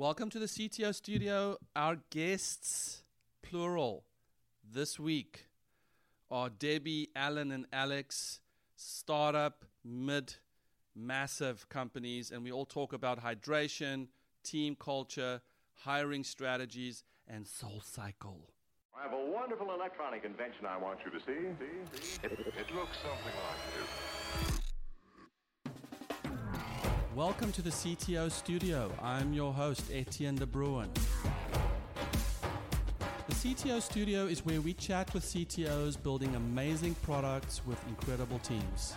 Welcome to the CTO studio. Our guests, plural, this week are Debbie, Alan, and Alex, startup, mid, massive companies, and we all talk about hydration, team culture, hiring strategies, and Soul Cycle. I have a wonderful electronic invention I want you to see. see, see. It, it looks something like this. Welcome to the CTO studio. I'm your host, Etienne de Bruin. The CTO studio is where we chat with CTOs building amazing products with incredible teams.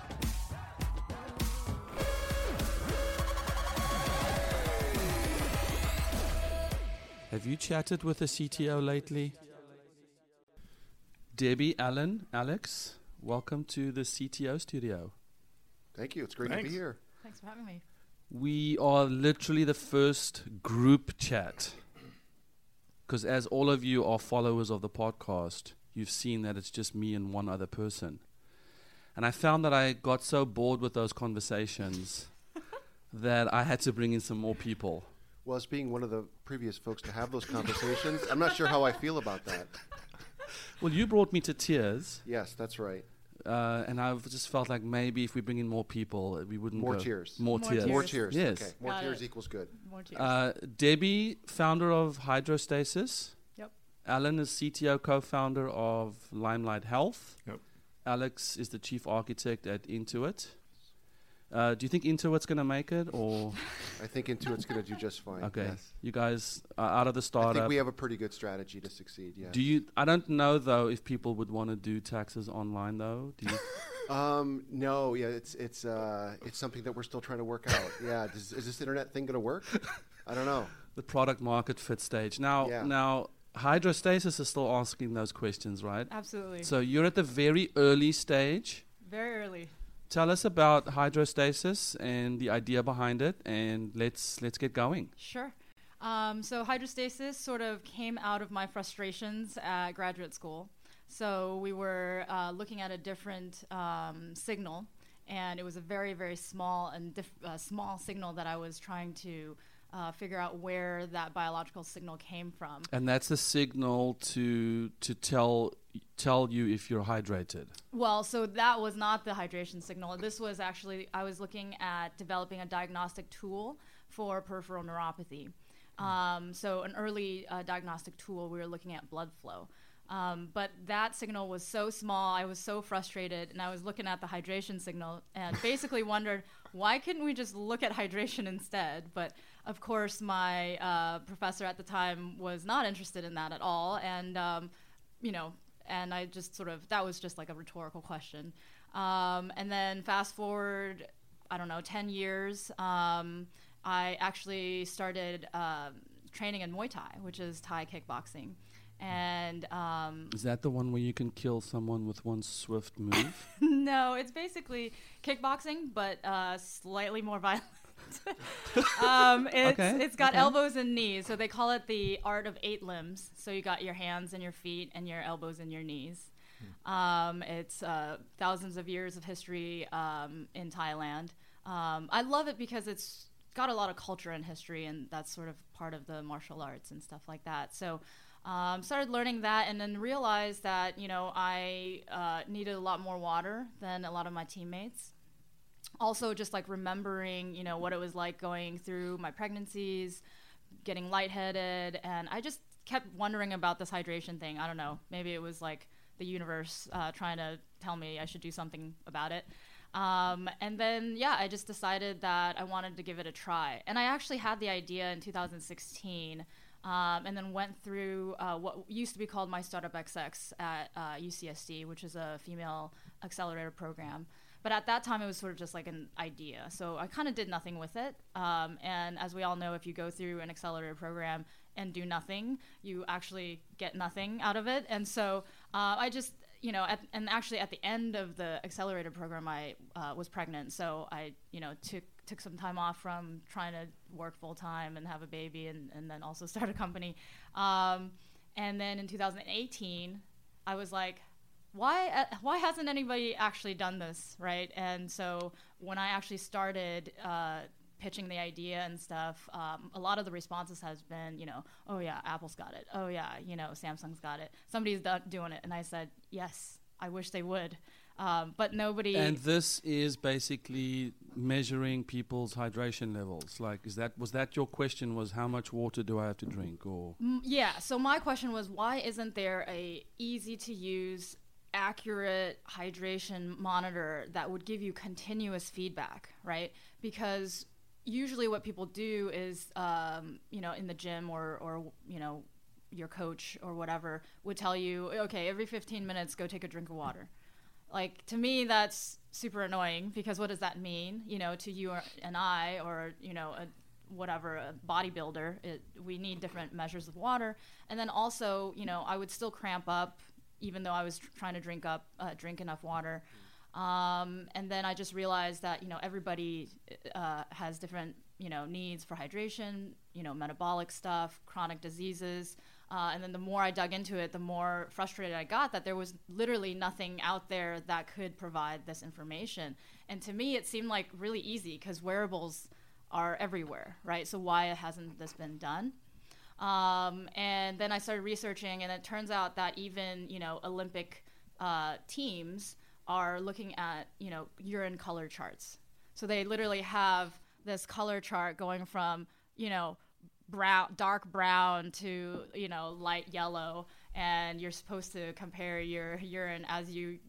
Have you chatted with a CTO lately? Debbie, Alan, Alex, welcome to the CTO studio. Thank you. It's great Thanks. to be here. Thanks for having me. We are literally the first group chat. Because as all of you are followers of the podcast, you've seen that it's just me and one other person. And I found that I got so bored with those conversations that I had to bring in some more people. Well, as being one of the previous folks to have those conversations, I'm not sure how I feel about that. Well, you brought me to tears, Yes, that's right. Uh, and I've just felt like maybe if we bring in more people, uh, we wouldn't More go- tears. More, More tears. tears. More cheers. Yes. Okay. More Got tears it. equals good. More cheers. Uh, Debbie, founder of Hydrostasis. Yep. Alan is CTO, co-founder of Limelight Health. Yep. Alex is the chief architect at Intuit. Uh, do you think Intuit's going to make it, or I think Intuit's going to do just fine. okay, Yes. you guys are out of the I startup? think we have a pretty good strategy to succeed. Yeah. do you? I don't know though if people would want to do taxes online though. Do you? Um, no, yeah, it's it's uh, it's something that we're still trying to work out. yeah, does, is this internet thing going to work? I don't know. the product market fit stage. Now, Yeah. now, Hydrostasis is still asking those questions, right? Absolutely. So you're at the very early stage. Very early. Tell us about hydrostasis and the idea behind it, and let's let's get going. Sure. Um, so hydrostasis sort of came out of my frustrations at graduate school. So we were uh, looking at a different um, signal, and it was a very very small and diff- uh, small signal that I was trying to uh, figure out where that biological signal came from. And that's a signal to to tell tell you if you're hydrated. Well, so that was not the hydration signal. This was actually, I was looking at developing a diagnostic tool for peripheral neuropathy. Um, so, an early uh, diagnostic tool, we were looking at blood flow. Um, but that signal was so small, I was so frustrated, and I was looking at the hydration signal and basically wondered why couldn't we just look at hydration instead? But of course, my uh, professor at the time was not interested in that at all, and um, you know, and I just sort of that was just like a rhetorical question. Um, and then fast forward, I don't know, ten years. Um, I actually started um, training in Muay Thai, which is Thai kickboxing, and um, Is that the one where you can kill someone with one swift move? no, it's basically kickboxing, but uh, slightly more violent. um, it's, Okay, it's got okay. elbows and knees, so they call it the art of eight limbs. So you got your hands and your feet and your elbows and your knees. Um, it's uh, thousands of years of history um, in Thailand. Um, I love it because it's got a lot of culture and history, and that's sort of part of the martial arts and stuff like that. So, um, started learning that, and then realized that you know I uh, needed a lot more water than a lot of my teammates. Also, just like remembering, you know, what it was like going through my pregnancies, getting lightheaded, and I just kept wondering about this hydration thing. I don't know, maybe it was like the universe uh, trying to tell me I should do something about it. Um, and then, yeah, I just decided that I wanted to give it a try. And I actually had the idea in 2016 um, and then went through uh, what used to be called My Startup XX at uh, UCSD, which is a female accelerator program. But at that time, it was sort of just like an idea. So I kind of did nothing with it. Um, and as we all know, if you go through an accelerator program and do nothing, you actually get nothing out of it. And so uh, I just, you know, at, and actually at the end of the accelerator program, I uh, was pregnant. So I, you know, took took some time off from trying to work full time and have a baby, and, and then also start a company. Um, and then in 2018, I was like, why uh, why hasn't anybody actually done this right and so when i actually started uh, pitching the idea and stuff, um, a lot of the responses has been, you know, oh yeah, Apple's got it. Oh yeah, you know, Samsung's got it. Somebody's do- doing it, and I said, yes, I wish they would, um, but nobody. And this is basically measuring people's hydration levels. Like, is that was that your question? Was how much water do I have to drink, or Mm, Yeah. So my question was, why isn't there a easy to use, accurate hydration monitor that would give you continuous feedback, right? Because usually what people do is, um, you know, in the gym or or you know, your coach or whatever would tell you, okay, every 15 minutes, go take a drink of water. Like to me, that's super annoying because what does that mean? You know, to you or, and I, or you know, a, whatever a bodybuilder, it, we need different measures of water. And then also, you know, I would still cramp up, even though I was tr- trying to drink up, uh, drink enough water. Um, and then I just realized that you know everybody uh, has different you know needs for hydration, you know, metabolic stuff, chronic diseases. Uh, and then the more I dug into it, the more frustrated I got that there was literally nothing out there that could provide this information. And to me, it seemed like really easy because wearables are everywhere, right? So why hasn't this been done? Um, and then I started researching, and it turns out that even you know Olympic uh, teams are looking at you know urine color charts. So they literally have this color chart going from you know brown, dark brown to you know light yellow, and you're supposed to compare your urine as you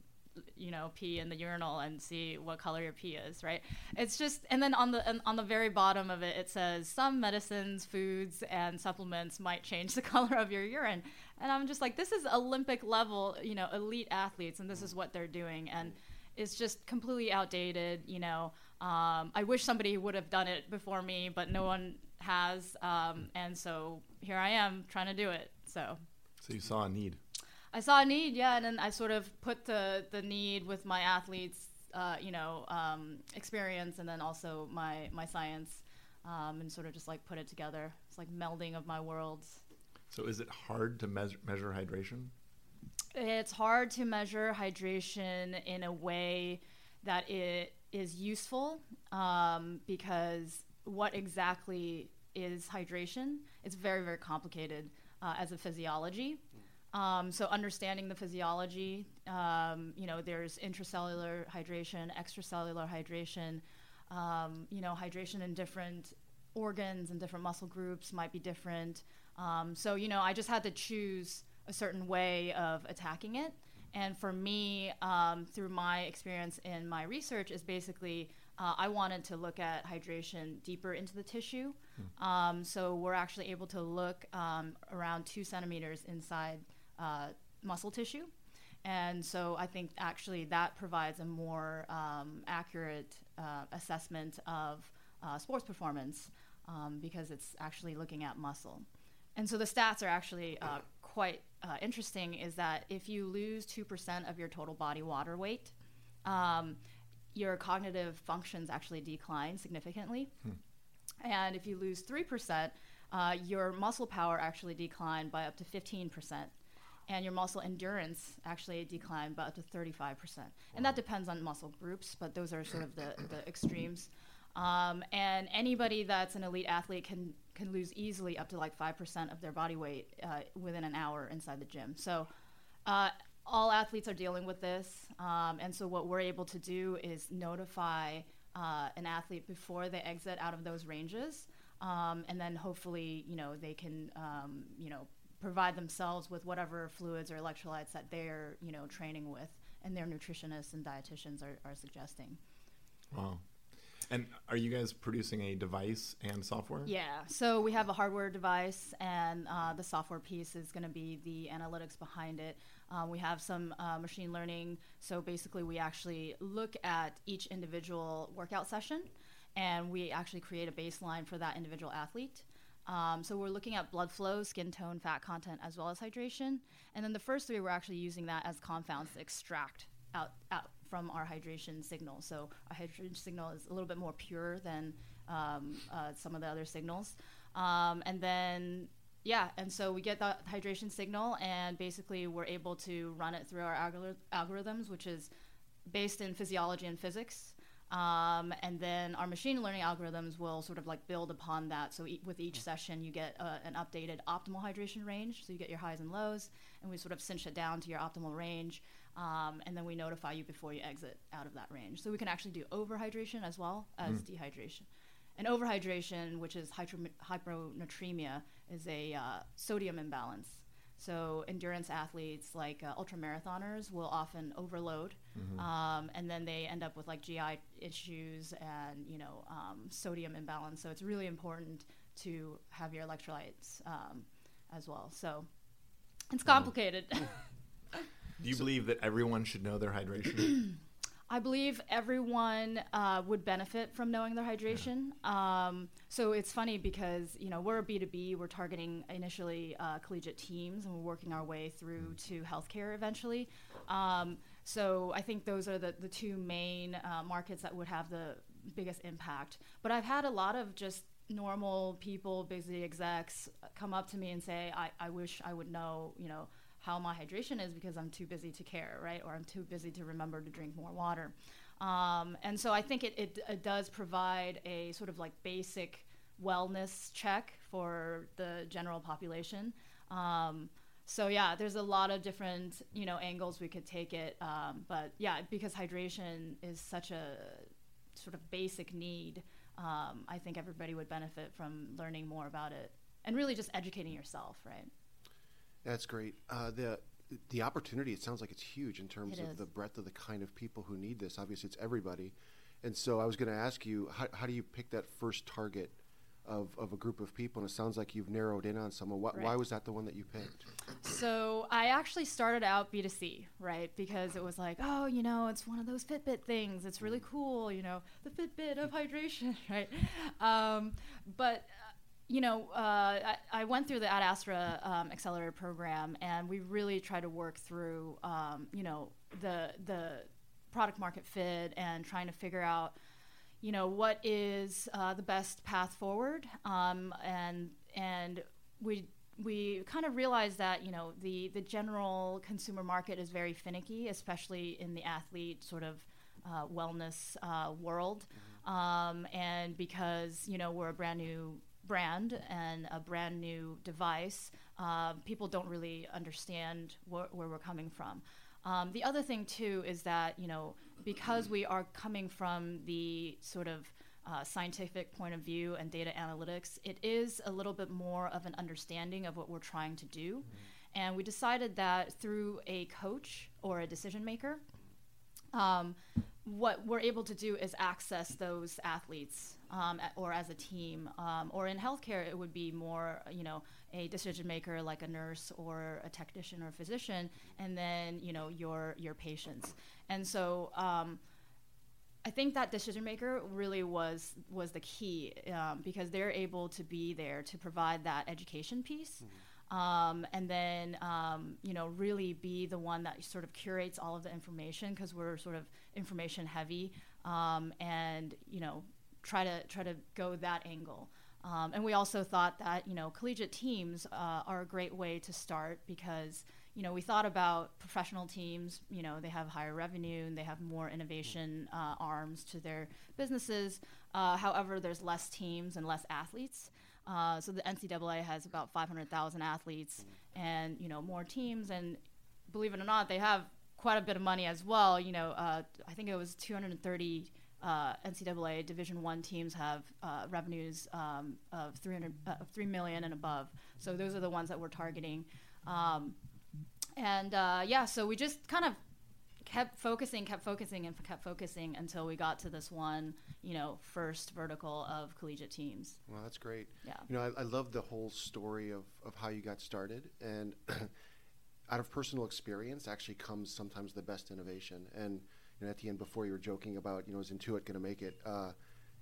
you know pee in the urinal and see what color your pee is right? It's just and then on the on the very bottom of it it says some medicines foods and supplements might change the color of your urine. And i'm just like this is olympic level you know elite athletes and this is what they're doing. And it's just completely outdated you know. Um, i wish somebody would have done it before me but no one has. Um, and so here i am trying to do it. So So you saw a need. I saw a need, yeah, and then I sort of put the the need with my athletes, uh, you know, um, experience, and then also my my science, um, and sort of just like put it together. It's like melding of my worlds. So is it hard to measure, measure hydration? It's hard to measure hydration in a way that it is useful um, because what exactly is hydration? It's very very complicated uh, as a physiology. Um, so understanding the physiology, um, you know, there's intracellular hydration, extracellular hydration. Um, you know, hydration in different organs and different muscle groups might be different. Um, so you know, I just had to choose a certain way of attacking it. And for me, um, through my experience in my research, is basically uh, I wanted to look at hydration deeper into the tissue. Um, so we're actually able to look um, around two centimeters inside uh, muscle tissue. And so I think actually that provides a more um, accurate uh, assessment of uh, sports performance um, because it's actually looking at muscle. And so the stats are actually uh, quite uh, interesting is that if you lose 2% of your total body water weight, um, your cognitive functions actually decline significantly. And if you lose 3%, uh, your muscle power actually declined by up to 15%. And your muscle endurance actually declined by up to 35%. And that depends on muscle groups, but those are sort of the, the extremes. Um, and anybody that's an elite athlete can, can lose easily up to like 5% of their body weight uh, within an hour inside the gym. So uh, all athletes are dealing with this. Um, and so what we're able to do is notify uh, an athlete before they exit out of those ranges. Um, and then hopefully, you know, they can, um, you know, provide themselves with whatever fluids or electrolytes that they're, you know, training with and their nutritionists and dietitians are, are suggesting. Wow. And are you guys producing a device and software? Yeah, so we have a hardware device, and uh, the software piece is going to be the analytics behind it. Uh, we have some uh, machine learning, so basically, we actually look at each individual workout session, and we actually create a baseline for that individual athlete. Um, so we're looking at blood flow, skin tone, fat content, as well as hydration. And then the first three, we're actually using that as confounds to extract out, out from our hydration signal. So our hydration signal is a little bit more pure than um, uh, some of the other signals. Um, and then, yeah, and so we get that hydration signal, and basically we're able to run it through our algor- algorithms, which is based in physiology and physics. Um, and then our machine learning algorithms will sort of like build upon that. So e- with each session, you get uh, an updated optimal hydration range. So you get your highs and lows, and we sort of cinch it down to your optimal range. Um, and then we notify you before you exit out of that range. So we can actually do overhydration as well as dehydration. And overhydration, which is hyponatremia, is a uh, sodium imbalance. So endurance athletes, like uh, ultramarathoners, will often overload, um, and then they end up with like GI issues and you know um, sodium imbalance. So it's really important to have your electrolytes um, as well. So it's complicated. Do you believe that everyone should know their hydration? I believe everyone uh, would benefit from knowing their hydration. Um, so it's funny because you know we're a B two B. We're targeting initially uh, collegiate teams, and we're working our way through to healthcare eventually. Um, so I think those are the the two main uh, markets that would have the biggest impact. But I've had a lot of just normal people, busy execs, come up to me and say, I, I wish I would know, you know, how my hydration is because I'm too busy to care, right? Or I'm too busy to remember to drink more water. Um, and so I think it, it, it does provide a sort of like basic wellness check for the general population. Um, so yeah, there's a lot of different you know angles we could take it, um, but yeah, because hydration is such a sort of basic need, um, I think everybody would benefit from learning more about it and really just educating yourself, right? That's great. Uh, the the opportunity it sounds like it's huge in terms It of is. the breadth of the kind of people who need this. Obviously, it's everybody, and so I was going to ask you how, how do you pick that first target of, of a group of people? And it sounds like you've narrowed in on someone. Why, why was that the one that you picked? So I actually started out B2C, right? Because it was like, oh, you know, it's one of those Fitbit things. It's really cool, you know, the Fitbit of hydration, right? Um, but, you know, uh, I, I went through the Ad Astra um, Accelerator program, and we really tried to work through, um, you know, the the product market fit and trying to figure out you know what is uh, the best path forward. Um, and and we we kind of realized that you know the the general consumer market is very finicky especially in the athlete sort of uh, wellness uh, world. Um, and because you know we're a brand new brand and a brand new device uh, people don't really understand wh- where we're coming from. Um, the other thing too is that you know because we are coming from the sort of uh, scientific point of view and data analytics, it is a little bit more of an understanding of what we're trying to do, and we decided that through a coach or a decision maker, um, what we're able to do is access those athletes um, or as a team um, or in healthcare it would be more you know a decision maker like a nurse or a technician or a physician and then you know your your patients. And so um, I think that decision maker really was was the key um, because they're able to be there to provide that education piece, um, and then um, you know really be the one that sort of curates all of the information because we're sort of information heavy, um, and you know try to try to go that angle. Um, and we also thought that you know collegiate teams uh, are a great way to start because you know we thought about professional teams. You know they have higher revenue and they have more innovation uh, arms to their businesses. Uh, however, there's less teams and less athletes. Uh, so the NCAA has about 500,000 athletes and you know more teams and believe it or not, they have quite a bit of money as well. You know, uh, I think it was 230 uh, NCAA Division One teams have uh, revenues um, of 300, uh, of three million and above. So those are the ones that we're targeting. Um, and uh, yeah, so we just kind of kept focusing, kept focusing, and kept focusing until we got to this one, you know, first vertical of collegiate teams. Well, that's great. Yeah. You know, I, I love the whole story of, of how you got started. And out of personal experience actually comes sometimes the best innovation. And you know, at the end, before you were joking about, you know, is Intuit going to make it? Uh,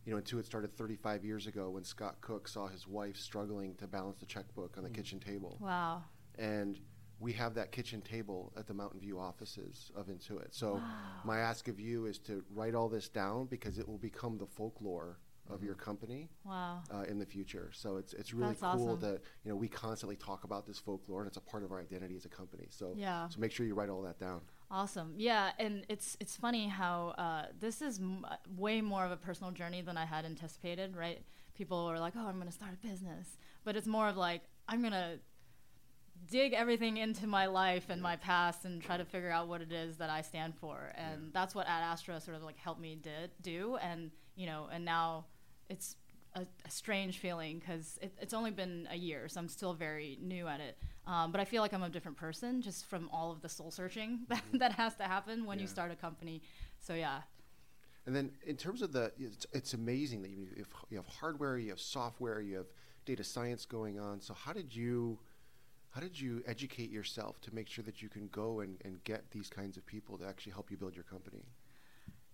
you know, Intuit started 35 years ago when Scott Cook saw his wife struggling to balance the checkbook on the kitchen table. Wow. and we have that kitchen table at the Mountain View offices of Intuit. So my ask of you is to write all this down because it will become the folklore of your company Wow. uh, in the future. So it's it's really That's cool awesome. that you know we constantly talk about this folklore and it's a part of our identity as a company. So Yeah. so make sure you write all that down. Awesome. Yeah, and it's it's funny how uh, this is m- way more of a personal journey than I had anticipated. Right? People were like, "Oh, I'm going to start a business," but it's more of like I'm going to dig everything into my life and my past and try to figure out what it is that I stand for. And that's what Ad Astra sort of like helped me did do. And you know, and now it's a, a strange feeling because it, it's only been a year, so I'm still very new at it. Um, but I feel like I'm a different person just from all of the soul searching that, that has to happen when you start a company. So yeah, And then in terms of the, it's, it's amazing that you you have hardware, you have software, you have data science going on. So how did you, how did you educate yourself to make sure that you can go and, and get these kinds of people to actually help you build your company?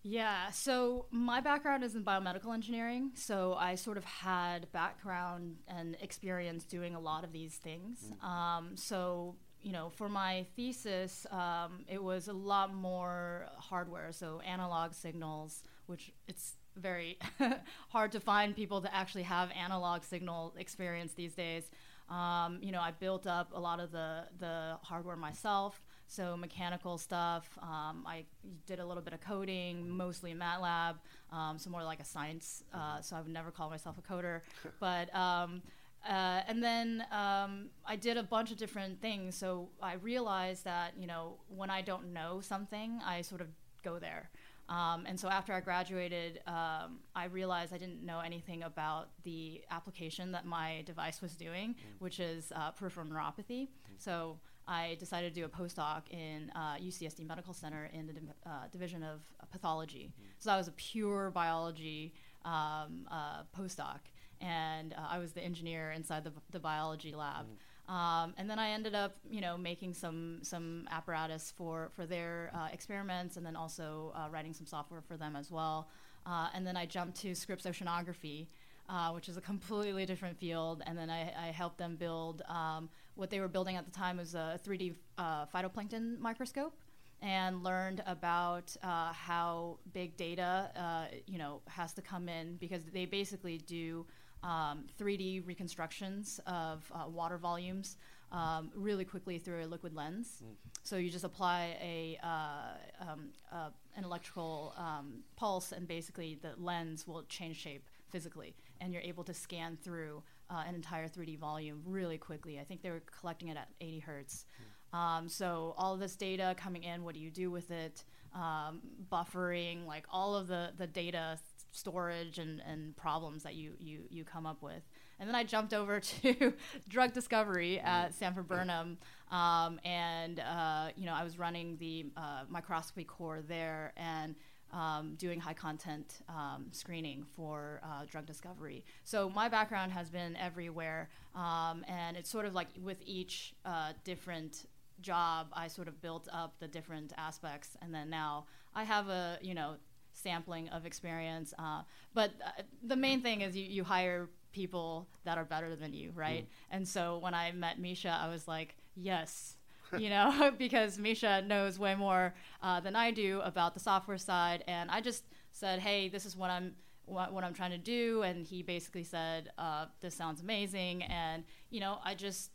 Yeah, so my background is in biomedical engineering, so I sort of had background and experience doing a lot of these things. Um, so, you know, for my thesis, um, it was a lot more hardware, so analog signals, which it's very hard to find people that actually have analog signal experience these days. Um, you know, I built up a lot of the, the hardware myself. So mechanical stuff. Um, I did a little bit of coding, mostly in MATLAB. Um, so more like a science. Uh, so I would never call myself a coder, but. Um, uh, and then um, I did a bunch of different things. So I realized that you know when I don't know something, I sort of go there. Um, and so after I graduated, um, I realized I didn't know anything about the application that my device was doing, which is uh, peripheral neuropathy. So I decided to do a postdoc in uh, UCSD Medical Center in the div- uh, division of pathology. So I was a pure biology um, uh, postdoc, and uh, I was the engineer inside the, the biology lab. Um, and then I ended up, you know, making some some apparatus for for their uh, experiments, and then also uh, writing some software for them as well. Uh, and then I jumped to Scripps Oceanography, uh, which is a completely different field. And then I, I helped them build um, what they were building at the time was a 3D uh, phytoplankton microscope, and learned about uh, how big data, you know, has to come in because they basically do um, 3D reconstructions of uh, water volumes um, really quickly through a liquid lens. So you just apply a uh, um, uh, an electrical um, pulse, and basically the lens will change shape physically, and you're able to scan through uh, an entire 3D volume really quickly. I think they were collecting it at 80 hertz. Um, so all of this data coming in, what do you do with it? Um, buffering, like all of the, the data storage and, and problems that you, you, you come up with. And then I jumped over to drug discovery at Sanford Burnham, um, and uh, you know I was running the uh, microscopy core there and um, doing high content um, screening for uh, drug discovery. So my background has been everywhere, um, and it's sort of like with each uh, different job, I sort of built up the different aspects, and then now I have a you know sampling of experience. Uh, but uh, the main thing is you, you hire people that are better than you, right? And so when I met Misha, I was like, yes. you know, because Misha knows way more uh, than I do about the software side, and I just said, "Hey, this is what I'm what, what I'm trying to do," and he basically said, uh, "This sounds amazing," and you know, I just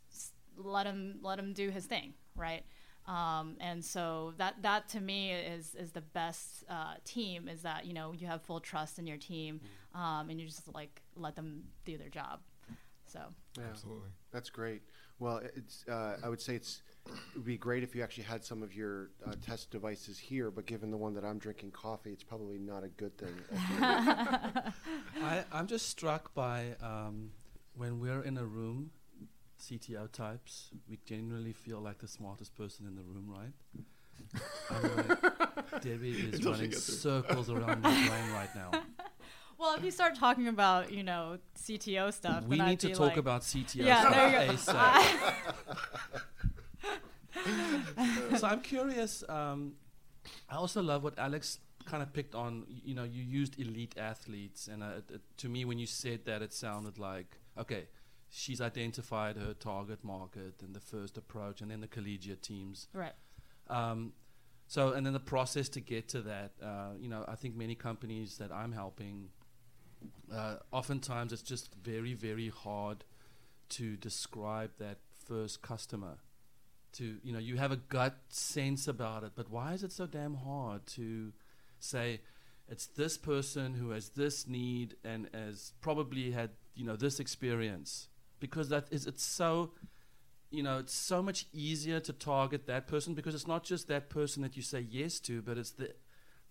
let him let him do his thing, right? Um, and so that that to me is is the best uh, team is that you know you have full trust in your team, um, and you just like let them do their job. So Yeah. Absolutely. That's great. Well, it's uh, I would say it's it would be great if you actually had some of your uh, test devices here, but given the one that I'm drinking coffee, it's probably not a good thing. I, I'm just struck by um, when we're in a room, CTO types, we genuinely feel like the smartest person in the room, right? I mean, like, Debbie is Until running circles around my brain right now. Well, if you start talking about, you know, CTO stuff, we then need I'd to be talk like, about CTO Yeah, stuff there you go. ASAP. so I'm curious. Um, I also love what Alex kind of picked on. You know, you used elite athletes, and uh, it, it, to me, when you said that, it sounded like okay, she's identified her target market and the first approach, and then the collegiate teams. Right. Um, so, and then the process to get to that, uh, you know, I think many companies that I'm helping, uh, oftentimes it's just very, very hard to describe that first customer to you know you have a gut sense about it, but why is it so damn hard to say it's this person who has this need and has probably had you know this experience because that is it's so you know it's so much easier to target that person because it's not just that person that you say yes to, but it's the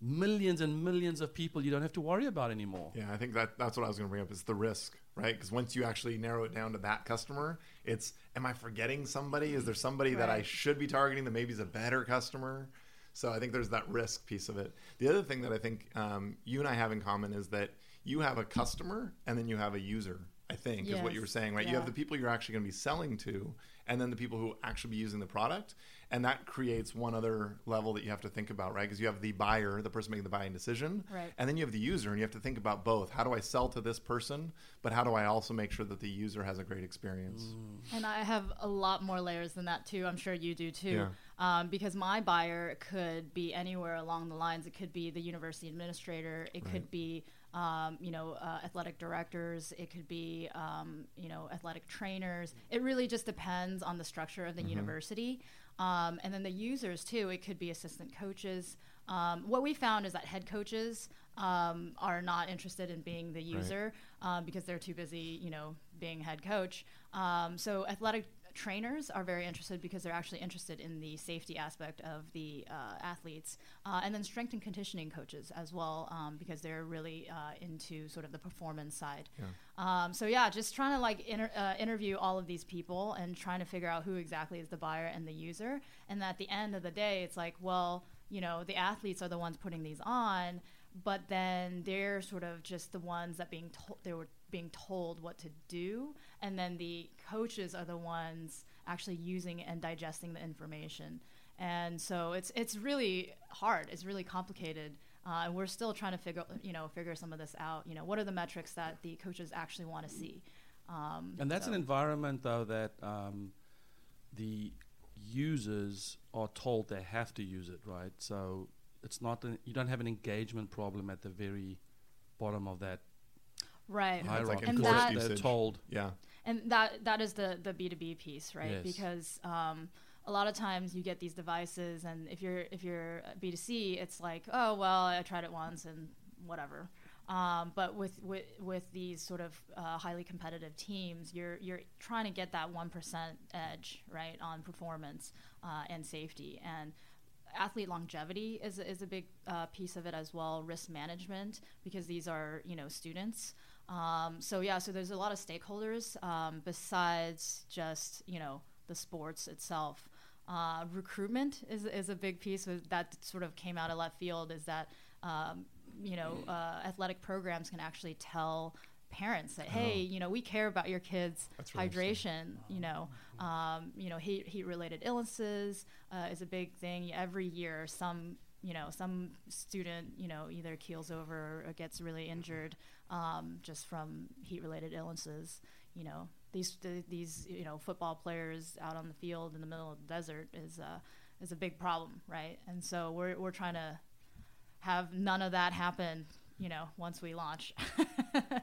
millions and millions of people you don't have to worry about anymore. Yeah, I think that that's what I was going to bring up is the risk, right? Because once you actually narrow it down to that customer, it's am I forgetting somebody? Is there somebody that I should be targeting that maybe is a better customer? So I think there's that risk piece of it. The other thing that I think um, you and I have in common is that you have a customer and then you have a user. I think is what you were saying, right? You have the people you're actually going to be selling to, and then the people who actually be using the product, and that creates one other level that you have to think about, right? Because you have the buyer, the person making the buying decision, Right. and then you have the user, and you have to think about both. How do I sell to this person, but how do I also make sure that the user has a great experience? And I have a lot more layers than that too. I'm sure you do too. Yeah. Um, because my buyer could be anywhere along the lines. It could be the university administrator. It could be, um, you know, uh, athletic directors. It could be, um, you know, athletic trainers. It really just depends on the structure of the university. Um, and then the users too. It could be assistant coaches. Um, what we found is that head coaches um, are not interested in being the user um, because they're too busy, you know, being head coach. Um, so athletic trainers are very interested because they're actually interested in the safety aspect of the uh, athletes, uh, and then strength and conditioning coaches as well um, because they're really uh, into sort of the performance side. Um, so yeah, just trying to like inter- uh, interview all of these people and trying to figure out who exactly is the buyer and the user, and at the end of the day, it's like, well, you know, the athletes are the ones putting these on, but then they're sort of just the ones that being told they were being told what to do, and then the coaches are the ones actually using and digesting the information. And so it's it's really hard. It's really complicated. Uh, and we're still trying to figure, you know, figure some of this out. You know, what are the metrics that the coaches actually want to see? Um, And that's an environment, though, that um, the users are told they have to use it, right? So it's not an, you don't have an engagement problem at the very bottom of that right. Yeah, it's like hierarchy. And that- They're told Yeah, and that that is the the b2b piece right? Yes. because um, a lot of times you get these devices and if you're if you're b2c it's like oh well i tried it once and whatever. Um, but with, with with these sort of uh, highly competitive teams you're you're trying to get that 1% edge right on performance uh, and safety. And athlete longevity is, is a big uh, piece of it as well risk management because these are you know students um, so yeah so there's a lot of stakeholders um, besides just you know the sports itself. Uh, recruitment is, is a big piece with, that sort of came out of left field is that um, you know uh, athletic programs can actually tell parents that hey you know we care about your kids really hydration you know. Um, you know heat heat related illnesses uh, is a big thing. Every year some you know some student you know either keels over or gets really injured um, just from heat related illnesses you know these th- these you know football players out on the field in the middle of the desert is uh, is a big problem right and so we're we're trying to have none of that happen you know once we launch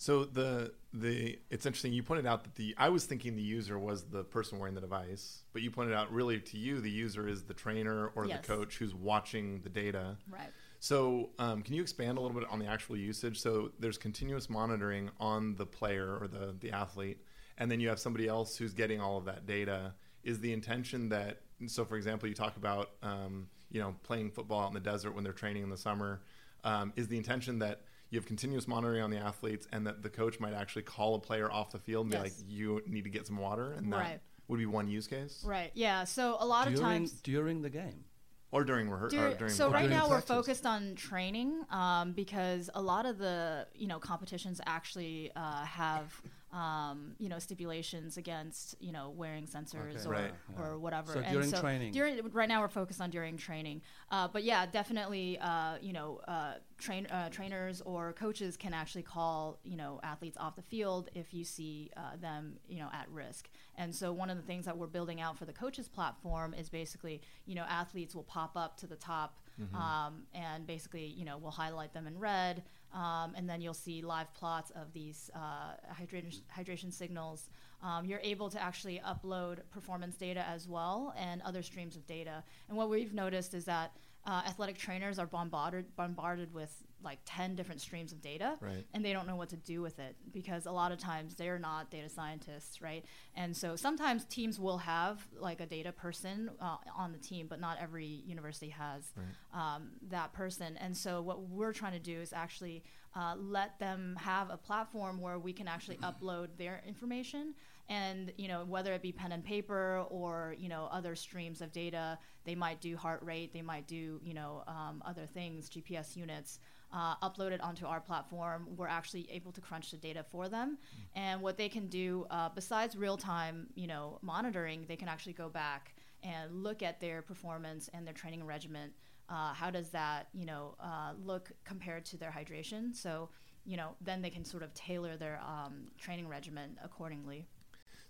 So the the it's interesting. You pointed out that the I was thinking the user was the person wearing the device, but you pointed out really to you the user is the trainer or Yes. the coach who's watching the data. right So um, can you expand a little bit on the actual usage? So there's continuous monitoring on the player or the the athlete, and then you have somebody else who's getting all of that data. Is the intention that so for example you talk about um, you know playing football out in the desert when they're training in the summer? Um, is the intention that you have continuous monitoring on the athletes and that the coach might actually call a player off the field and Yes. be like you need to get some water and that Right. would be one use case right yeah so a lot of times during the game. Or during rehearsal Dur- during so right during now we're focused on training um, because a lot of the you know competitions actually uh, have um, you know stipulations against you know wearing sensors Okay. or, Right. or whatever. So And during training. during right now we're focused on during training. Uh, but yeah, definitely uh, you know uh, train uh, trainers or coaches can actually call you know athletes off the field if you see uh, them you know at risk. And so one of the things that we're building out for the coaches platform is basically you know athletes will pop up to the top um, and basically you know we'll highlight them in red Um, and then you'll see live plots of these uh, hydration, hydration signals. Um, you're able to actually upload performance data as well and other streams of data. And what we've noticed is that uh, athletic trainers are bombarded bombarded with like 10 different streams of data Right. and they don't know what to do with it because a lot of times they're not data scientists right? And so sometimes teams will have like a data person uh, on the team but not every university has um, that person. And so what we're trying to do is actually uh, let them have a platform where we can actually upload their information and you know whether it be pen and paper or you know other streams of data. They might do heart rate. They might do you know um, other things gps units uh, upload it onto our platform we're actually able to crunch the data for them and what they can do uh, besides real-time you know monitoring they can actually go back and look at their performance and their training regimen uh, how does that you know uh, look compared to their hydration so you know then they can sort of tailor their um, training regimen accordingly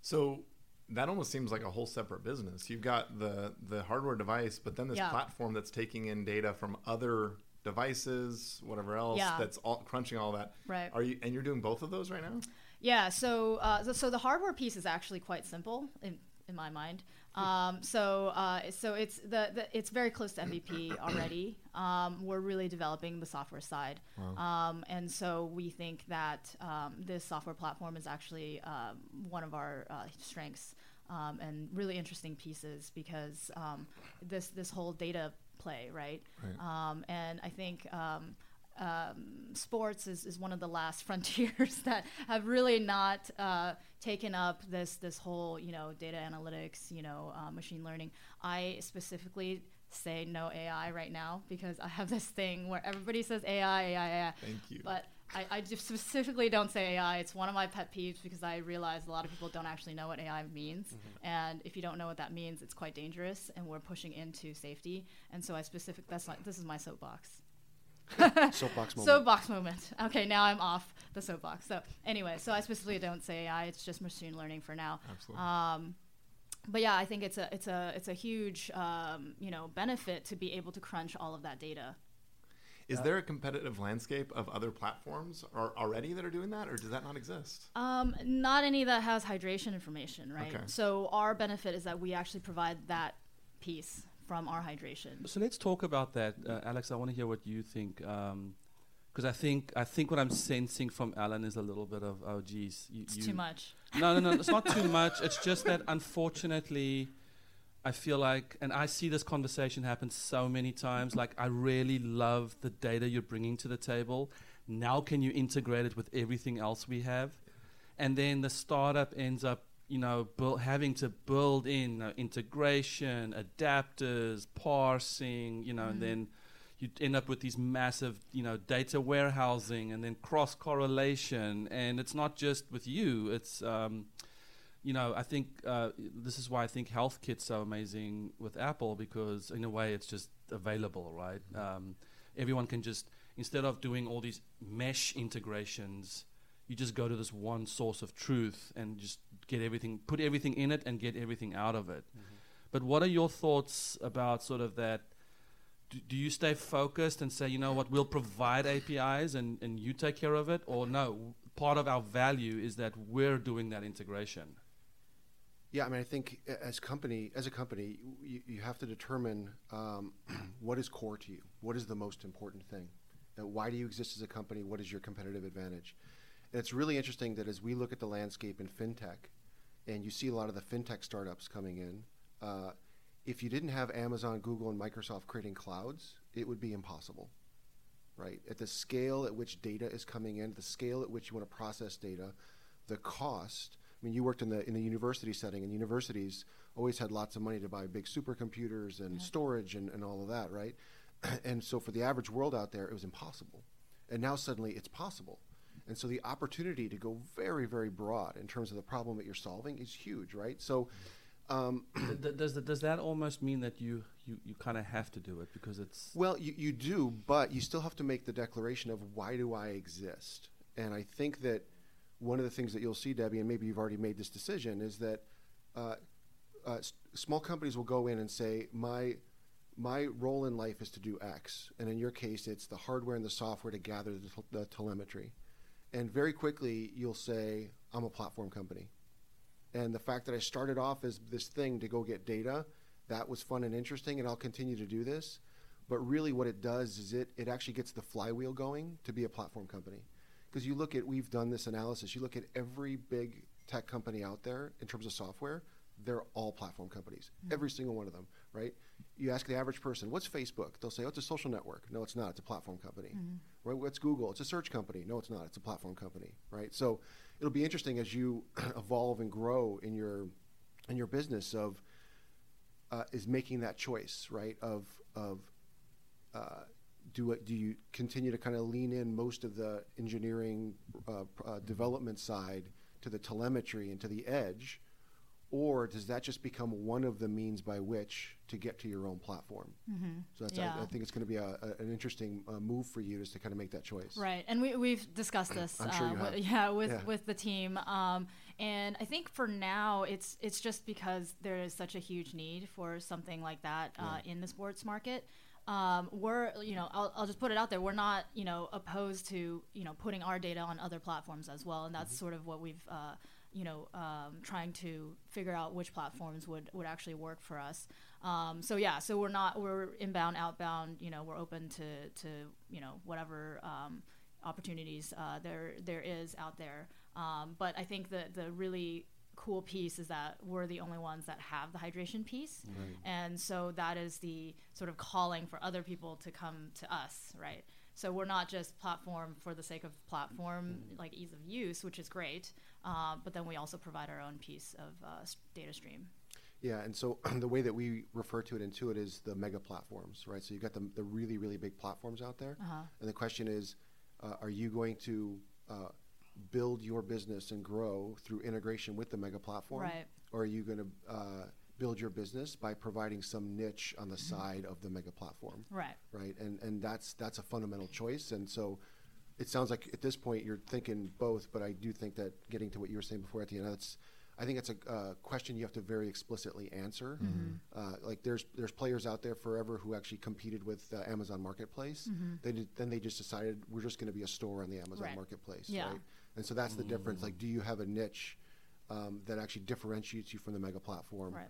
So that almost seems like a whole separate business. You've got the the hardware device, but then this Yeah. platform that's taking in data from other devices, whatever else, Yeah. that's all crunching all that. Right. Are you and you're doing both of those right now? Yeah, so uh, so, so the hardware piece is actually quite simple in, in my mind. Um, so uh, so it's the, the it's very close to MVP already. Um, we're really developing the software side, um, and so we think that um, this software platform is actually um, one of our uh, strengths um, and really interesting pieces because um, this this whole data play, right? Um, and I think. Um, um, sports is, is one of the last frontiers that have really not uh, taken up this this whole you know data analytics you know uh, machine learning i specifically say no ai right now because i have this thing where everybody says ai ai ai Thank you. but I, I specifically don't say AI. It's one of my pet peeves because I realize a lot of people don't actually know what AI means. And if you don't know what that means, it's quite dangerous. And we're pushing into safety. And so I specific. That's my, this is my soapbox. Soapbox moment. Soapbox moment. Okay, now I'm off the soapbox. So anyway, so I specifically don't say AI. It's just machine learning for now. Absolutely. Um, but yeah, I think it's a it's a it's a huge um, you know benefit to be able to crunch all of that data. Is there a competitive landscape of other platforms or, already that are doing that, or does that not exist? Um, not any that has hydration information, right? Okay. So our benefit is that we actually provide that piece from our hydration. So let's talk about that, uh, Alex. I want to hear what you think, because I think I think what I'm sensing from Alan is a little bit of oh, geez, you, It's you too much. No, no, no. It's not too much. It's just that unfortunately, I feel like, and I see this conversation happen so many times. Like, I really love the data you're bringing to the table. Now, can you integrate it with everything else we have? And then the startup ends up, you know, buil- having to build in uh, integration, adapters, parsing, you know, and then you end up with these massive, you know, data warehousing and then cross correlation. And it's not just with you. It's, um, you know, I think uh, this is why I think Health Kit's are amazing with Apple because in a way it's just available, right? Um, everyone can just instead of doing all these mesh integrations, you just go to this one source of truth and just get everything, put everything in it, and get everything out of it. But what are your thoughts about sort of that? Do, do you stay focused and say, you know what, we'll provide APIs and, and you take care of it? Or no, part of our value is that we're doing that integration? Yeah, I mean, I think as company as a company, you, you have to determine um, what is core to you. What is the most important thing? Why do you exist as a company? What is your competitive advantage? And it's really interesting that as we look at the landscape in fintech, and you see a lot of the fintech startups coming in, uh, if you didn't have Amazon, Google, and Microsoft creating clouds, it would be impossible right? At the scale at which data is coming in, the scale at which you want to process data, the cost. I mean, you worked in the in the university setting, and universities always had lots of money to buy big supercomputers and storage and, and all of that, right? and so for the average world out there, it was impossible. And now suddenly it's possible. And so the opportunity to go very, very broad in terms of the problem that you're solving is huge, right? So um, Th- th- does, th- does that almost mean that you, you, you kind of have to do it because it's Well, you, you do, but you still have to make the declaration of why do I exist? And I think that one of the things that you'll see, Debbie, and maybe you've already made this decision, is that uh, uh, s- small companies will go in and say, my my role in life is to do X, and in your case, it's the hardware and the software to gather the, tel- the telemetry. And very quickly, you'll say, I'm a platform company. And the fact that I started off as this thing to go get data, that was fun and interesting, and I'll continue to do this. But really, what it does is it, it actually gets the flywheel going to be a platform company. Because you look at, we've done this analysis, you look at every big tech company out there in terms of software, they're all platform companies, every single one of them, right? You ask the average person, what's Facebook? They'll say, oh, it's a social network. No, it's not. It's a platform company. Right? What's Google? It's a search company. No, it's not. It's a platform company, right? So it'll be interesting as you evolve and grow in your in your business of uh, is making that choice, right? Of of uh, do do you continue to kind of lean in most of the engineering uh, uh, development side to the telemetry and to the edge, or does that just become one of the means by which to get to your own platform? Mm-hmm. So that's, I, Yeah. I think it's going to be a, a, an interesting uh, move for you just to kind of make that choice. Right, and we we've discussed this. I'm sure uh, you wi- have. yeah, with Yeah. with the team. Um, and I think for now, it's it's just because there is such a huge need for something like that uh, in the sports market. Um, we're, you know, I'll, I'll just put it out there. We're not, you know, opposed to, you know, putting our data on other platforms as well, and that's sort of what we've, uh, you know, um, trying to figure out which platforms would would actually work for us. Um, so yeah, so we're not we're inbound, outbound. You know, we're open to to you know whatever um, opportunities uh, there there is out there. Um, but I think the the really cool piece is that we're the only ones that have the hydration piece, and so that is the sort of calling for other people to come to us, right? So we're not just platform for the sake of platform, like ease of use, which is great, uh, but then we also provide our own piece of uh, data stream. Yeah, and so the way that we refer to it in Intuit is the mega platforms, right? So you've got the, the really, really big platforms out there. Uh-huh. And the question is, uh, are you going to uh, build your business and grow through integration with the mega platform? Right. Or are you going to uh, build your business by providing some niche on the side of the mega platform? Right. Right. And, and that's, that's a fundamental choice. And so it sounds like at this point you're thinking both, but I do think that getting to what you were saying before at the end, that's, I think it's a uh, question you have to very explicitly answer. Uh, like there's there's players out there forever who actually competed with uh, Amazon Marketplace. They did, then they just decided we're just going to be a store on the Amazon Right. Marketplace, Yeah. right? And so that's the difference. Like, do you have a niche um, that actually differentiates you from the mega platform, Right.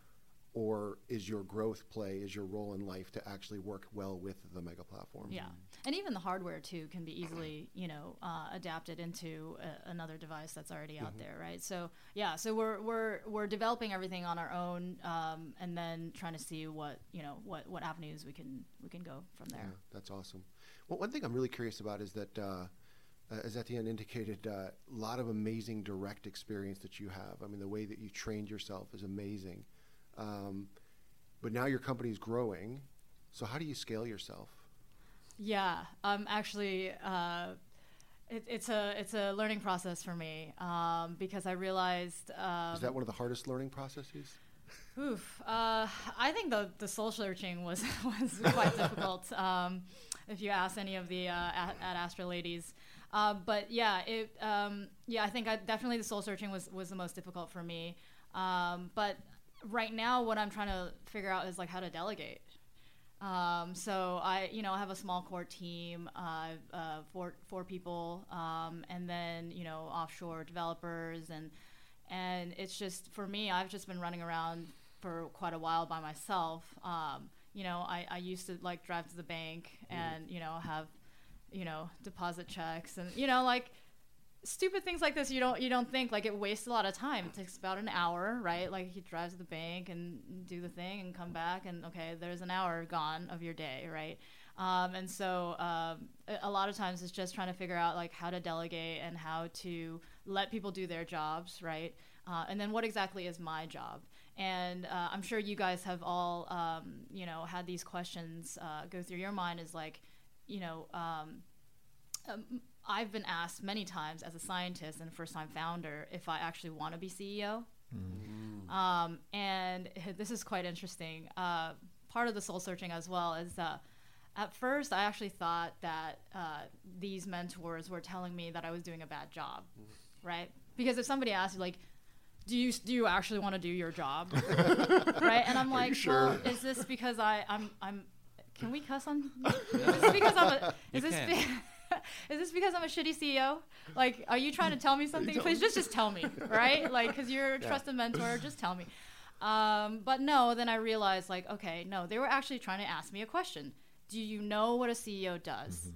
or is your growth play, is your role in life to actually work well with the mega platform? Yeah, and even the hardware too can be easily, you know, uh, adapted into a, another device that's already out there, right? So yeah, so we're we're we're developing everything on our own, um, and then trying to see what you know what what avenues we can we can go from there. Yeah, that's awesome. Well, one thing I'm really curious about is that, uh, uh, as Etienne indicated, a uh, lot of amazing direct experience that you have. I mean, the way that you trained yourself is amazing. Um, but now your company is growing. So how do you scale yourself? Yeah, um, actually, uh, it, it's a it's a learning process for me um, because I realized um, Is that one of the hardest learning processes? Oof. Uh, I think the the soul searching was was quite difficult. Um, if you ask any of the uh, at, at Astra ladies, uh, but yeah, it um, yeah, I think I, definitely the soul searching was was the most difficult for me. Um, but right now, what I'm trying to figure out is like how to delegate. Um, so I, you know, I have a small core team, uh, uh, four four people, um, and then you know offshore developers, and and it's just for me, I've just been running around for quite a while by myself. Um, you know, I, I used to like drive to the bank and you know have you know deposit checks and you know like stupid things like this you don't you don't think like it wastes a lot of time. It takes about an hour right? Like he drives to the bank and do the thing and come back and okay there's an hour gone of your day right? Um, and so um, a- lot of times it's just trying to figure out like how to delegate and how to let people do their jobs right? Uh, and then what exactly is my job? And uh, i'm sure you guys have all um, you know had these questions uh, go through your mind is like you know um, um, I've been asked many times as a scientist and first time founder if I actually want to be CEO. Um, and this is quite interesting. Uh, part of the soul searching as well is uh, at first I actually thought that uh, these mentors were telling me that I was doing a bad job, right? Because if somebody asked you, like, do you do you actually want to do your job, right? And I'm like, well, is this because I I'm I'm can we cuss on? is this because I'm a? Is You this? Be, is this because I'm a shitty CEO? Like, are you trying to tell me something? Please just just tell me, right? Like, because you're a Yeah. trusted mentor, just tell me. Um, but no, then I realized like, okay, no, they were actually trying to ask me a question. Do you know what a CEO does?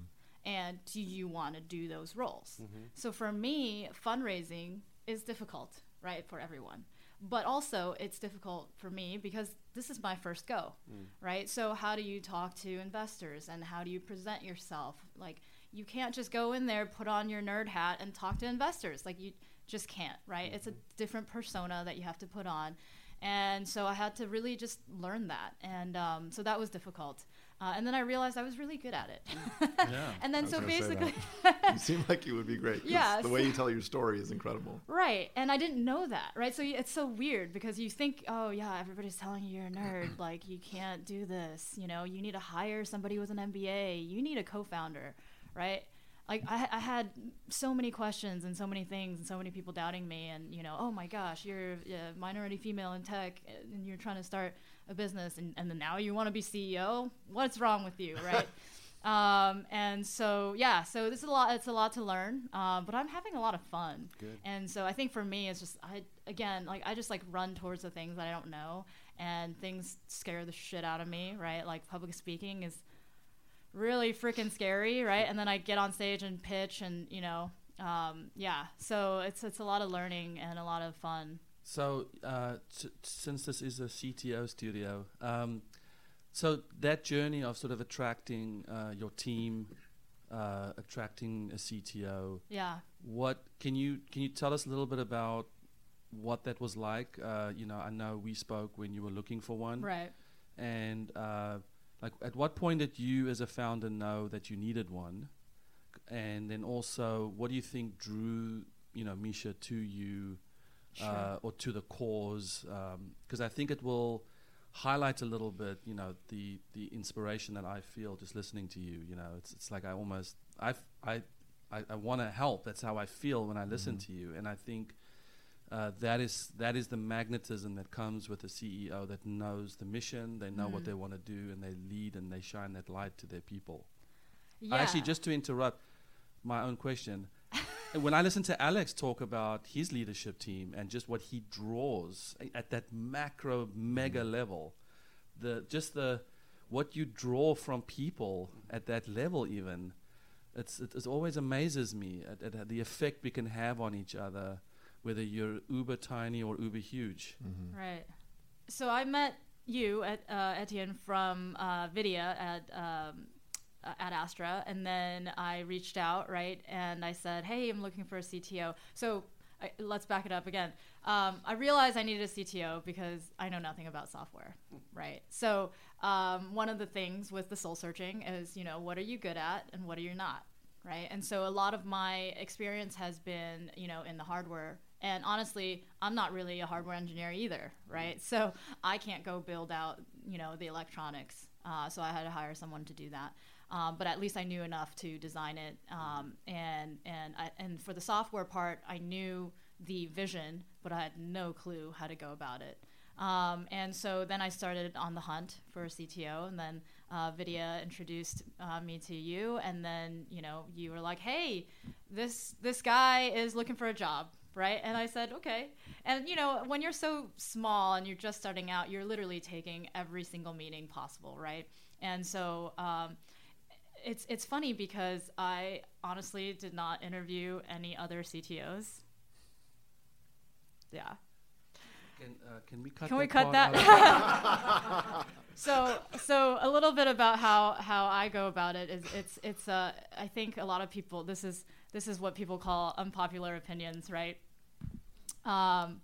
And do you want to do those roles? So for me, fundraising is difficult, right, for everyone. But also, it's difficult for me because this is my first go, right? So, how do you talk to investors and how do you present yourself? Like, you can't just go in there, put on your nerd hat, and talk to investors. Like, you just can't, right? It's a different persona that you have to put on. And so, I had to really just learn that. And um, so, that was difficult. Uh, and then I realized I was really good at it. Yeah. and then I was so gonna say that. basically, You seem like you would be great. Yeah, The way you tell your story is incredible. Right, and I didn't know that, right? So y- it's so weird because you think, oh yeah, everybody's telling you you're a nerd, like you can't do this, you know, you need to hire somebody with an MBA, you need a co-founder, right? Like I, I had so many questions and so many things and so many people doubting me, and you know, oh my gosh, you're a minority female in tech and you're trying to start a business, and, and then now you want to be CEO? What's wrong with you, right? um, and so yeah, so this is a lot. It's a lot to learn, um, but I'm having a lot of fun. Good. And so I think for me, it's just I again like I just like run towards the things that I don't know, and things scare the shit out of me, right? Like public speaking is really freaking scary, right? And then I get on stage and pitch, and you know, um, yeah. So it's it's a lot of learning and a lot of fun. So, uh, s- since this is a CTO studio, um, so that journey of sort of attracting uh, your team, uh, attracting a CTO, Yeah. what can you can you tell us a little bit about what that was like? Uh, you know, I know we spoke when you were looking for one, Right. and uh, like at what point did you as a founder know that you needed one? And then also what do you think drew you know misha to you uh, Sure. or to the cause? Because i think it will highlight a little bit you know the the inspiration that i feel just listening to you you know? It's it's like i almost i i i, I want to help. That's how i feel when i listen to you. And i think uh, that is that is the magnetism that comes with a CEO that knows the mission, they know what Mhm. they want to do, and they lead and they shine that light to their people. Yeah. I actually, just to interrupt my own question, when I listen to Alex talk about his leadership team and just what he draws a- at that macro mega level, the just the what you draw from people at that level, even it's it, it always amazes me at, at the effect we can have on each other, whether you're uber tiny or uber huge. Right. So I met you at uh, Etienne from uh, Vidya at um, uh, at Astra, and then I reached out, right, and I said, "Hey, I'm looking for a CTO." So I, let's back it up again. Um, I realized I needed a CTO because I know nothing about software, right? So um, one of the things with the soul searching is, you know, what are you good at and what are you not, right? And so a lot of my experience has been, you know, in the hardware. And honestly, I'm not really a hardware engineer either, right? So I can't go build out, you know, the electronics. Uh, so I had to hire someone to do that. Um, but at least I knew enough to design it. Um, and and I, and for the software part, I knew the vision, but I had no clue how to go about it. Um, and so then I started on the hunt for a CTO, and then uh, Vidya introduced uh, me to you, and then you know you were like, "Hey, this this guy is looking for a job." Right, and I said okay, and you know when you're so small and you're just starting out, you're literally taking every single meeting possible, right? And so um, it's it's funny because I honestly did not interview any other CTOs. Yeah. Can, uh, can we cut Can we that cut that? so so a little bit about how how I go about it is it's it's uh I think a lot of people this is this is what people call unpopular opinions, right? Um,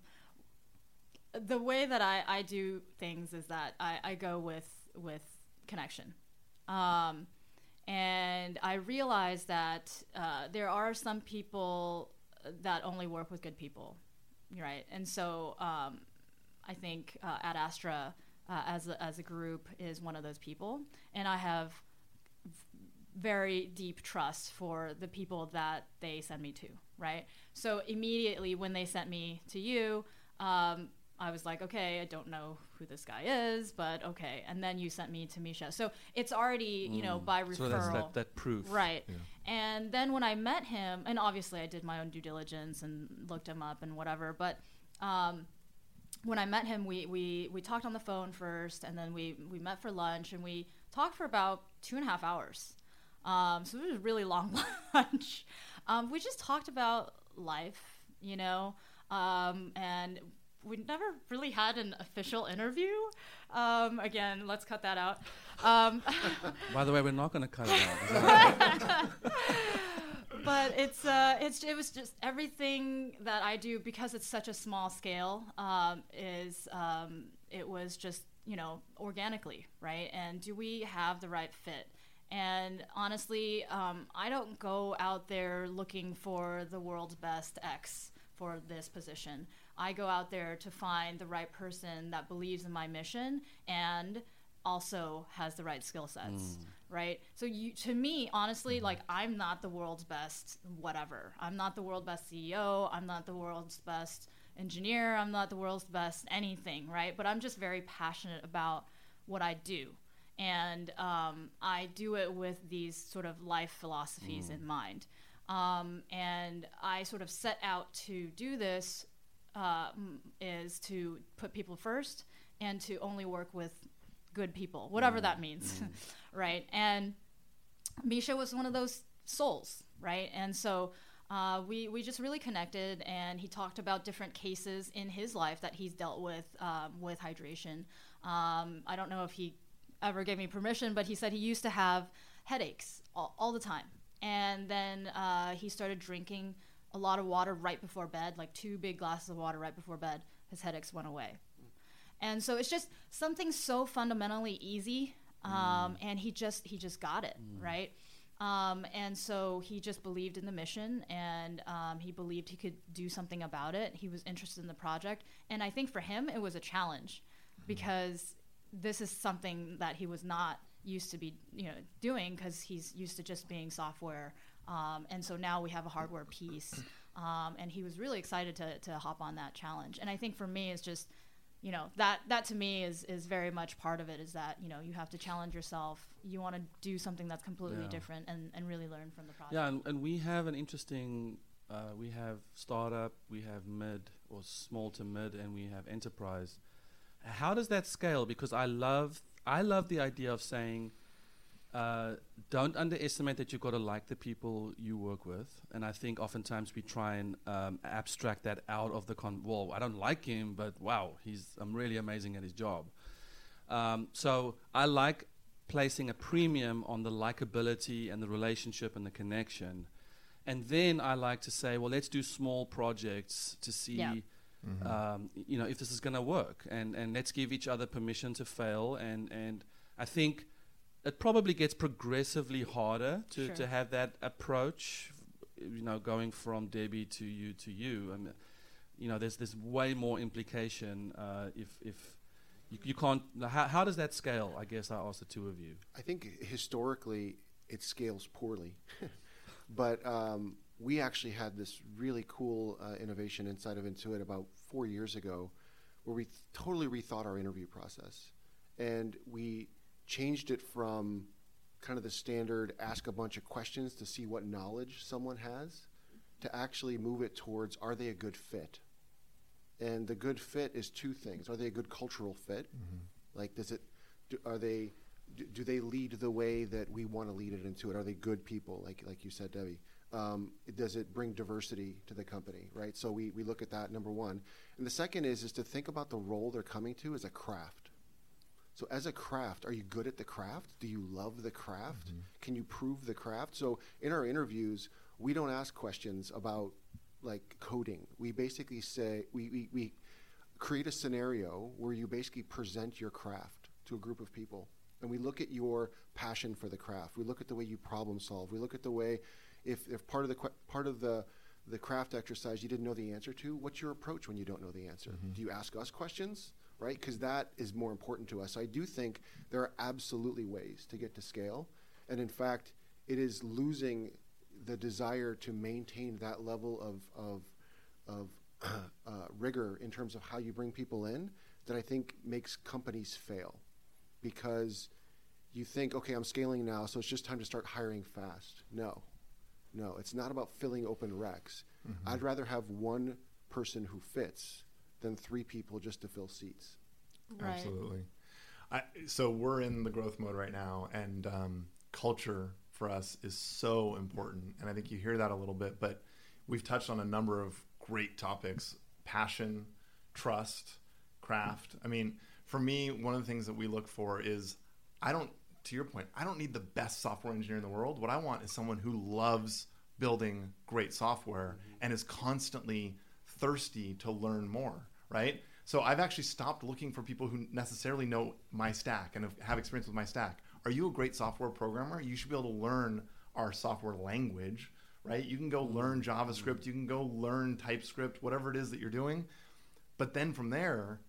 the way that I, I do things is that I, I go with with connection. Um, and I realize that uh, there are some people that only work with good people, right? And so um, I think uh, at Astra, uh, as a, as a group, is one of those people, and I have very deep trust for the people that they send me to, right? So immediately when they sent me to you, um, I was like, okay, I don't know who this guy is, but okay. And then you sent me to Misha. So it's already, you know, by referral. Mm. So that's that, that proof. Right. And then when I met him, and obviously I did my own due diligence and looked him up and whatever, but um, when I met him, we, we, we talked on the phone first, and then we, we met for lunch, and we talked for about two and a half hours. Um, so it was a really long lunch. Um, we just talked about life, you know, um, and we never really had an official interview. Um, again, let's cut that out. Um, By the way, we're not going to cut it out. Is that right? but it's uh, it's it was just everything that I do because it's such a small scale. Um, is um, it was just you know organically right? And do we have the right fit? And honestly, um, I don't go out there looking for the world's best X for this position. I go out there to find the right person that believes in my mission and also has the right skill sets, right? So you, to me, honestly, like I'm not the world's best whatever. I'm not the world's best CEO. I'm not the world's best engineer. I'm not the world's best anything, right? But I'm just very passionate about what I do. And um, I do it with these sort of life philosophies in mind. Um, and I sort of set out to do this uh, is to put people first and to only work with good people, whatever that means, right? And Misha was one of those souls, right? And so uh, we we just really connected, and he talked about different cases in his life that he's dealt with um, with hydration. Um, I don't know if he ever gave me permission, but he said he used to have headaches all, all the time, and then uh, he started drinking a lot of water right before bed, like two big glasses of water right before bed. His headaches went away. And so it's just something so fundamentally easy, um, and he just he just got it right. Um, and so he just believed in the mission, and um, he believed he could do something about it. He was interested in the project, and I think for him it was a challenge because this is something that he was not used to be you know doing because he's used to just being software. Um, and so now we have a hardware piece, um, and he was really excited to to hop on that challenge. And I think for me it's just you know that that to me is is very much part of it is that you know you have to challenge yourself you want to do something that's completely Yeah. different and and really learn from the project Yeah, and, and we have an interesting. Uh, we have startup, we have mid or small to mid, and we have enterprise. How does that scale? Because I love, I love the idea of saying, uh, don't underestimate that you've got to like the people you work with. And I think oftentimes we try and um, abstract that out of the con. Well, I don't like him, but wow, he's I'm really amazing at his job. Um, so I like placing a premium on the likability and the relationship and the connection. And then I like to say, well, let's do small projects to see, Yeah. Um, you know, if this is going to work, and and let's give each other permission to fail. And and I think it probably gets progressively harder to, Sure. to have that approach, you know, going from Debbie to you to you. I mean, you know, there's there's way more implication uh, if if you, you can't. How, how does that scale? I guess I ask the two of you. I think historically it scales poorly, but um, we actually had this really cool uh, innovation inside of Intuit about four years ago, where we th- totally rethought our interview process, and we changed it from kind of the standard ask a bunch of questions to see what knowledge someone has, to actually move it towards are they a good fit, and the good fit is two things: are they a good cultural fit? Like, does it do, are they do, do they lead the way that we want to lead it Intuit? Are they good people, like like you said, Debbie? Um, does it bring diversity to the company, right? So we, we look at that number one, and the second is is to think about the role they're coming to as a craft. So as a craft, are you good at the craft? Do you love the craft? Can you prove the craft? So in our interviews, we don't ask questions about like coding. We basically say we, we, we create a scenario where you basically present your craft to a group of people. And we look at your passion for the craft. We look at the way you problem solve. We look at the way, if, if part of the part of the the craft exercise you didn't know the answer to, what's your approach when you don't know the answer? Do you ask us questions, right? Because that is more important to us. So I do think there are absolutely ways to get to scale, and in fact, it is losing the desire to maintain that level of of of uh, rigor in terms of how you bring people in that I think makes companies fail because you think, okay, I'm scaling now, so it's just time to start hiring fast. No, no, it's not about filling open recs. Mm-hmm. I'd rather have one person who fits than three people just to fill seats. Right. Absolutely. I, so we're in the growth mode right now, and um, culture for us is so important. And I think you hear that a little bit, but we've touched on a number of great topics: passion, trust, craft. I mean, for me, one of the things that we look for is I don't. To your point, I don't need the best software engineer in the world. What I want is someone who loves building great software and is constantly thirsty to learn more, right? So I've actually stopped looking for people who necessarily know my stack and have experience with my stack. Are you a great software programmer? You should be able to learn our software language, right? You can go learn mm-hmm. JavaScript, you can go learn TypeScript, whatever it is that you're doing. But then from there,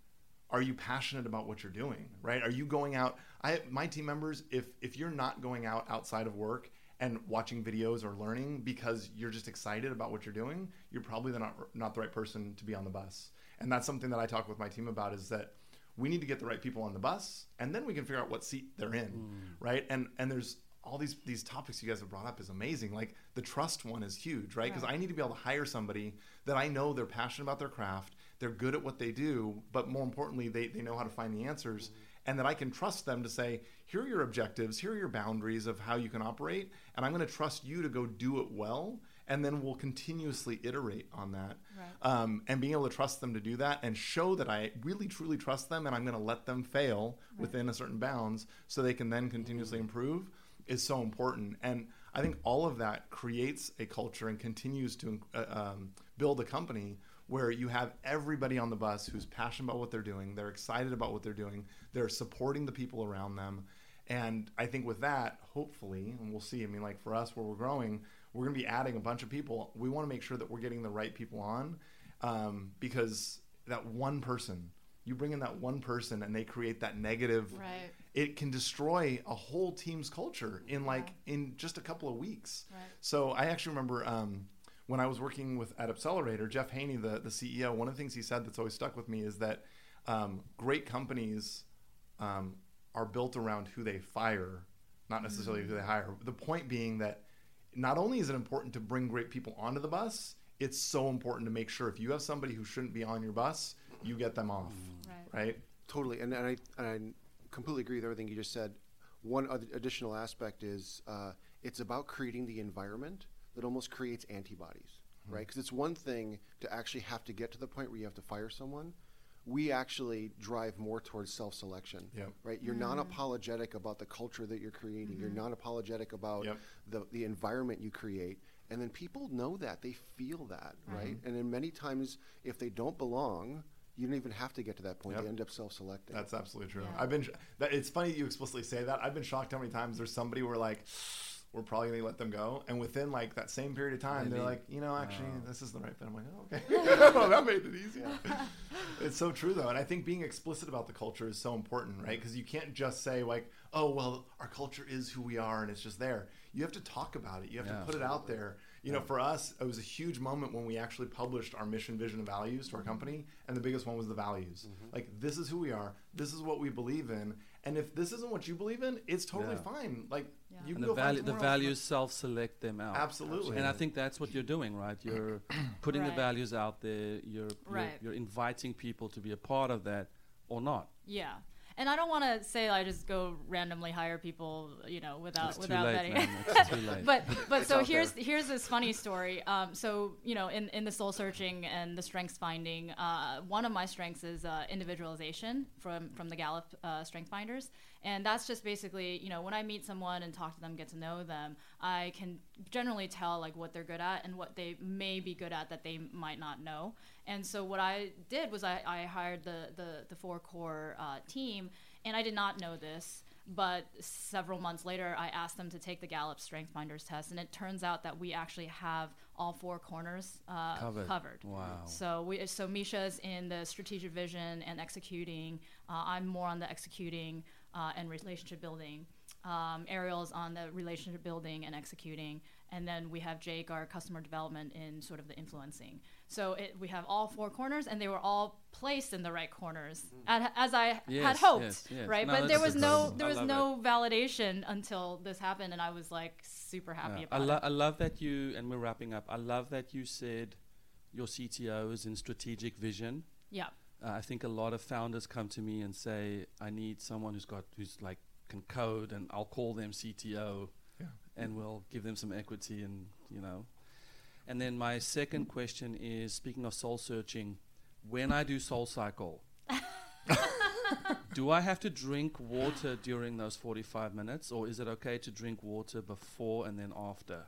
are you passionate about what you're doing, right? Are you going out? I my team members, if if you're not going out outside of work and watching videos or learning because you're just excited about what you're doing, you're probably not not the right person to be on the bus. And that's something that I talk with my team about is that we need to get the right people on the bus and then we can figure out what seat they're in, mm. right? And and there's all these these topics you guys have brought up is amazing. Like the trust one is huge, right? Because Right. I need to be able to hire somebody that I know they're passionate about their craft, they're good at what they do, but more importantly, they, they know how to find the answers, and that I can trust them to say, here are your objectives, here are your boundaries of how you can operate, and I'm going to trust you to go do it well, and then we'll continuously iterate on that. Right. Um, and being able to trust them to do that and show that I really truly trust them and I'm going to let them fail within a certain bounds so they can then continuously improve is so important. And I think all of that creates a culture and continues to uh, um, build a company where you have everybody on the bus who's passionate about what they're doing, they're excited about what they're doing, they're supporting the people around them. And I think with that, hopefully, and we'll see, I mean, like for us where we're growing, we're going to be adding a bunch of people. We want to make sure that we're getting the right people on um, because that one person, you bring in that one person and they create that negative Right. it can destroy a whole team's culture in like in just a couple of weeks. Right. So I actually remember um, when I was working with at Accelerator, Jeff Haney, the the CEO, one of the things he said that's always stuck with me is that um, great companies um, are built around who they fire, not necessarily who they hire. The point being that not only is it important to bring great people onto the bus, it's so important to make sure if you have somebody who shouldn't be on your bus, you get them off, Right. right? Totally, and, and I and I completely agree with everything you just said. One other additional aspect is uh, it's about creating the environment that almost creates antibodies, right? Because it's one thing to actually have to get to the point where you have to fire someone. We actually drive more towards self-selection, Yep. right? You're non-apologetic about the culture that you're creating. You're non-apologetic about Yep. the the environment you create, and then people know that they feel that, right? Mm-hmm. And then many times, if they don't belong, you don't even have to get to that point. Yep. They end up self-selecting. That's absolutely true. Yeah. I've been. That, it's funny that you explicitly say that. I've been shocked how many times there's somebody where like, we're probably gonna let them go, and within like that same period of time, they're like, you know, actually, Wow. this is the right fit. I'm like, oh, okay, well, that made it easier. it's so true though, and I think being explicit about the culture is so important, right? Mm-hmm. Because you can't just say like, oh, well, our culture is who we are, and it's just there. You have to talk about it. You have Yeah. to put it out there. You know, for us, it was a huge moment when we actually published our mission, vision, and values to our mm-hmm. company, and the biggest one was the values. Mm-hmm. Like, this is who we are. This is what we believe in. And if this isn't what you believe in, it's totally Yeah. fine. Like, Yeah. You and the, value, the values self-select them out. Absolutely. And I think that's what you're doing, right? You're putting the values out there. You're, you're Right. you're inviting people to be a part of that or not. Yeah. And I don't want to say I just go randomly hire people, you know, without It's too without late, vetting. man. It's too late. but but so here's there. here's this funny story. Um, so you know, in, in the soul searching and the strengths finding, uh, one of my strengths is uh, individualization from from the Gallup uh, Strength Finders, and that's just basically you know when I meet someone and talk to them, get to know them, I can generally tell like what they're good at and what they may be good at that they might not know. And so what I did was I, I hired the the the four core uh, team, and I did not know this. But several months later, I asked them to take the Gallup Strength Finders test, and it turns out that we actually have all four corners uh, Covered. Wow. So we, so Misha's in the strategic vision and executing. Uh, I'm more on the executing uh, and relationship building. Um, Ariel's on the relationship building and executing, and then we have Jake, our customer development, in sort of the influencing. So it, we have all four corners, and they were all placed in the right corners, at, as I had hoped, yes, yes. right? No, but there that's was no there was love no validation until this happened, and I was like super happy Yeah. I, about lo- it. I love that you, and we're wrapping up. I love that you said your CTO is in strategic vision. Yeah. Uh, I think a lot of founders come to me and say, "I need someone who's got who's like can code," and I'll call them CTO, Yeah. and we'll give them some equity, and you know. And then my second question is: speaking of soul searching, when I do Soul Cycle, do I have to drink water during those forty-five minutes, or is it okay to drink water before and then after?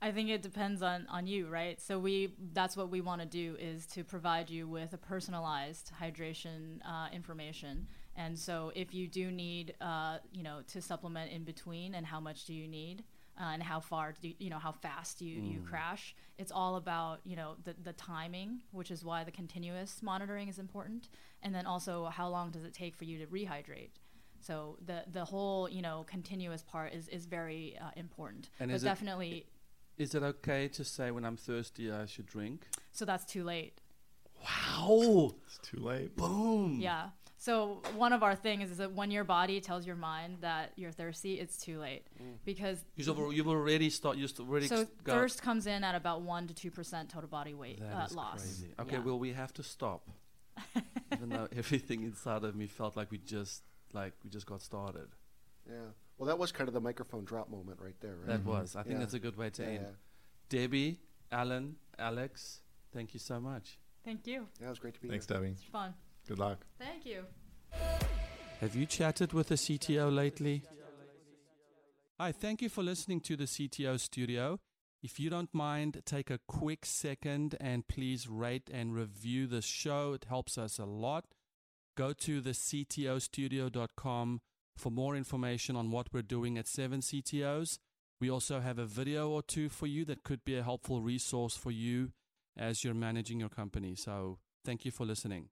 I think it depends on, on you, right? So we that's what we want to do is to provide you with a personalized hydration uh, information. And so if you do need, uh, you know, to supplement in between, and how much do you need, uh, and how far do you, you know how fast you, you crash? It's all about you know the the timing, which is why the continuous monitoring is important, and then also how long does it take for you to rehydrate. So the the whole you know continuous part is is very uh, important. And but definitely. Is it okay to say when I'm thirsty I should drink? So that's too late. Wow! It's too late. Boom! Yeah. So one of our things is that when your body tells your mind that you're thirsty, it's too late because You've, al- you've already started. You've already so got- thirst comes in at about one to two percent total body weight That uh, is loss. crazy. Okay, Yeah. well we have to stop. Even though everything inside of me felt like we just like we just got started. Yeah. Well, that was kind of the microphone drop moment right there, right? That mm-hmm. was. I think Yeah. that's a good way to yeah, end. yeah. Debbie, Alan, Alex, thank you so much. Thank you. Yeah, it was great to be Thanks, here. Thanks, Debbie. It's fun. Good luck. Thank you. Have you chatted with a CTO lately? Hi, thank you for listening to the CTO studio. If you don't mind, take a quick second and please rate and review the show. It helps us a lot. Go to the CTOstudio.com for more information on what we're doing at 7 CTOs. We also have a video or two for you that could be a helpful resource for you as you're managing your company. So, thank you for listening.